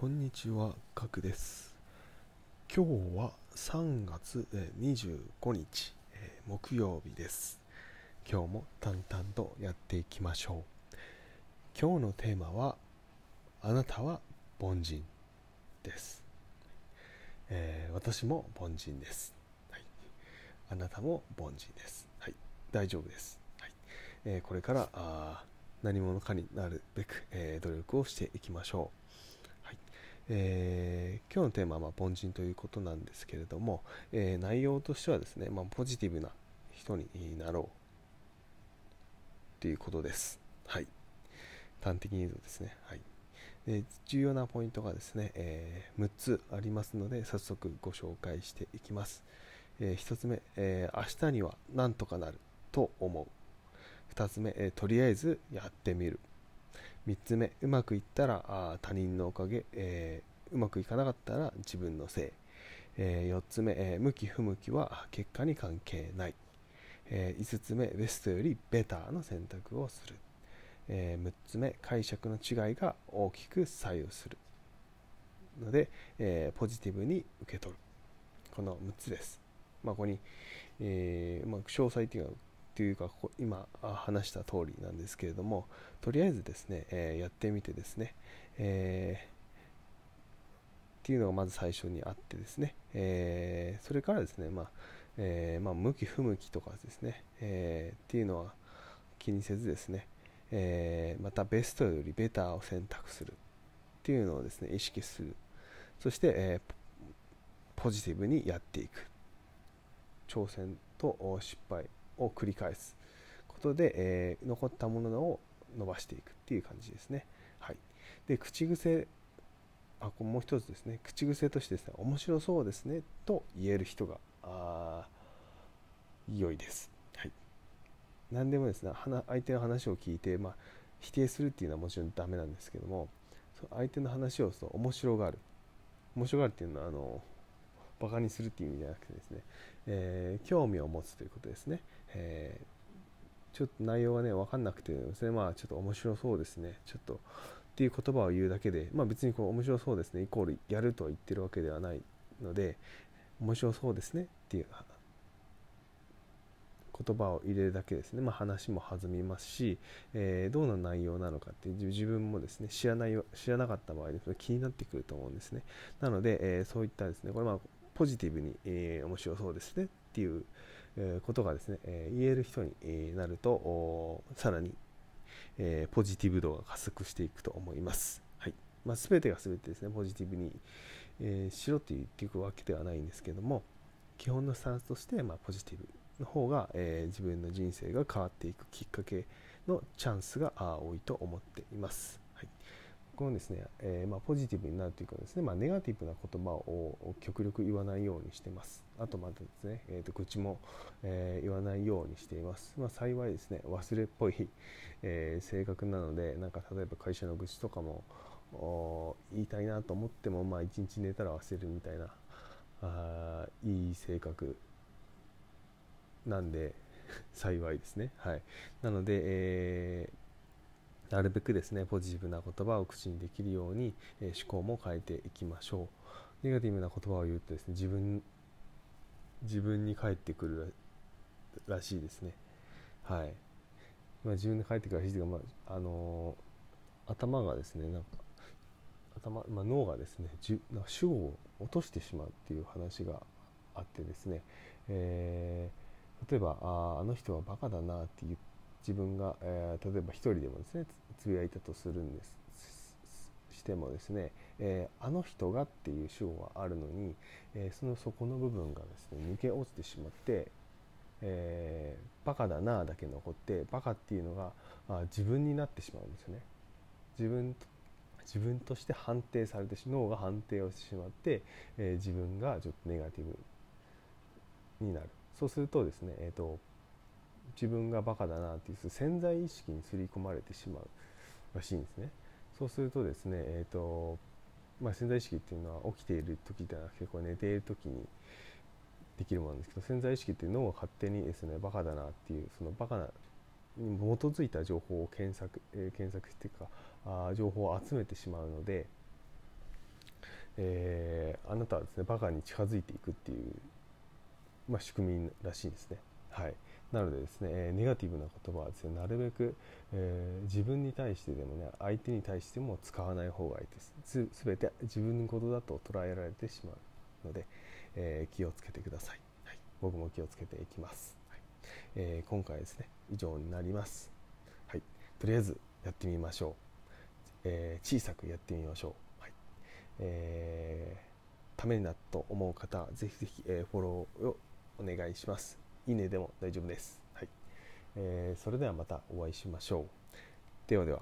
こんにちは、ガクです。今日は3月25日、えー木曜日です。今日も淡々とやっていきましょう。今日のテーマは、あなたは凡人です。えー私も凡人です、はい。あなたも凡人です。はい、大丈夫です。はいえーこれからあ何者かになるべく、え努力をしていきましょう。えー今日のテーマは、ま、凡人ということなんですけれども、えー内容としてはですね、まあ、ポジティブな人になろうということです。はい、端的に言うとですね、はいで重要なポイントがですね、えー6つありますので早速ご紹介していきます。え1つ目、え明日にはなんとかなると思う。2つ目、えとりあえずやってみる。3つ目、うまくいったらあ他人のおかげ、えーうまくいかなかったら自分のせい。え4つ目、えー向き不向きは結果に関係ない。え5つ目、ベストよりベターの選択をする。え6つ目、解釈の違いが大きく左右する。ので、えポジティブに受け取る。この6つです。まあ、ここに、えーまあ、詳細というか、というか今話した通りなんですけれどもとりあえずですね、えーやってみてですね、えーっていうのがまず最初にあってですね、えーそれからですね、まあえーまあ、向き不向きとかですね、えっていうのは気にせずですね、えまたベストよりベターを選択するっていうのをですね意識する。そして、えポジティブにやっていく。挑戦と失敗。を繰り返すことで、えー残ったものを伸ばしていくっていう感じですね。はい、で口癖あこれもう一つですね口癖としてですね面白そうですねと言える人があー良いです。はい、何でもですね相手の話を聞いて、まあ、否定するっていうのはもちろんダメなんですけども相手の話をそう面白がる面白がるっていうのはあのバカにするっていう意味じゃなくてですね、えー興味を持つということですね、えーちょっと内容がね分かんなくてですねまあちょっと面白そうですね。ちょっとっていう言葉を言うだけでまあ別にこう面白そうですねイコールやるとは言ってるわけではないので面白そうですねっていう言葉を入れるだけですね、まあ、話も弾みますし、えーどうな内容なのかっていう自分もですね知らない知らなかった場合ですね気になってくると思うんですね。なので、えーそういったですねこれまあポジティブに、えー面白そうですねっていう、ことがですね、えー言える人に、なるとさらに、えーポジティブ度が加速していくと思います、はいまあ、全てが全てですねポジティブに、えーしろって言っていくわけではないんですけども基本のスタンスとして、まあ、ポジティブの方が、え自分の人生が変わっていくきっかけのチャンスがあ多いと思っています。このですね、えーまあ、ポジティブになるというかですね、まあ、ネガティブな言葉を極力言わないようにしています。あとまたですね、えー、と愚痴も、えー言わないようにしています。まあ、幸いですね、忘れっぽい、えー性格なので、なんか例えば会社の愚痴とかも言いたいなと思っても、まあ、一日寝たら忘れるみたいなあいい性格なんで幸いですね。はい、なので、えーなるべくですねポジティブな言葉を口にできるように、え思考も変えていきましょう。ネガティブな言葉を言うとですね自分自分に返ってくるらしいですね。はい。まあ、自分に返ってくるらしいというか、まああのー頭がですねなんか頭、まあ、脳がですねじなんか主語を落としてしまうっていう話があってですね、えー例えばああの人はバカだなっていう自分が、えー例えば一人でもですねつぶやいたとするんです。してもですね、えーあの人がっていう主語があるのに、えーその底の部分がですね抜け落ちてしまって、えーバカだなだけ残ってバカっていうのがあ自分になってしまうんですよね。自分と自分として判定されてし脳が判定をしてしまって、えー自分がちょっとネガティブになる。そうするとですね、えー、と自分がバカだなっていう潜在意識に刷り込まれてしまうらしいんですねそうするとですね、えーとまあ、潜在意識っていうのは起きている時ではなくてこう寝ている時にできるものなんですけど潜在意識っていうのを勝手にですねバカだなっていうそのバカなに基づいた情報を検索,、えー検索してかあ情報を集めてしまうので、えー、あなたはですねバカに近づいていくっていう、まあ、仕組みらしいですね。はい、なのでですね、ネガティブな言葉はですねなるべく、えー、自分に対してでもね相手に対しても使わない方がいいです。すべて自分のことだと捉えられてしまうので、えー、気をつけてください、はい、僕も気をつけていきます、はい。えー、今回ですね以上になります、はい、とりあえずやってみましょう、え小さくやってみましょう、はい。えーためになったと思う方はぜひぜひ、えフォローをお願いします。いいねでも大丈夫です。はいえー、それではまたお会いしましょう。ではでは。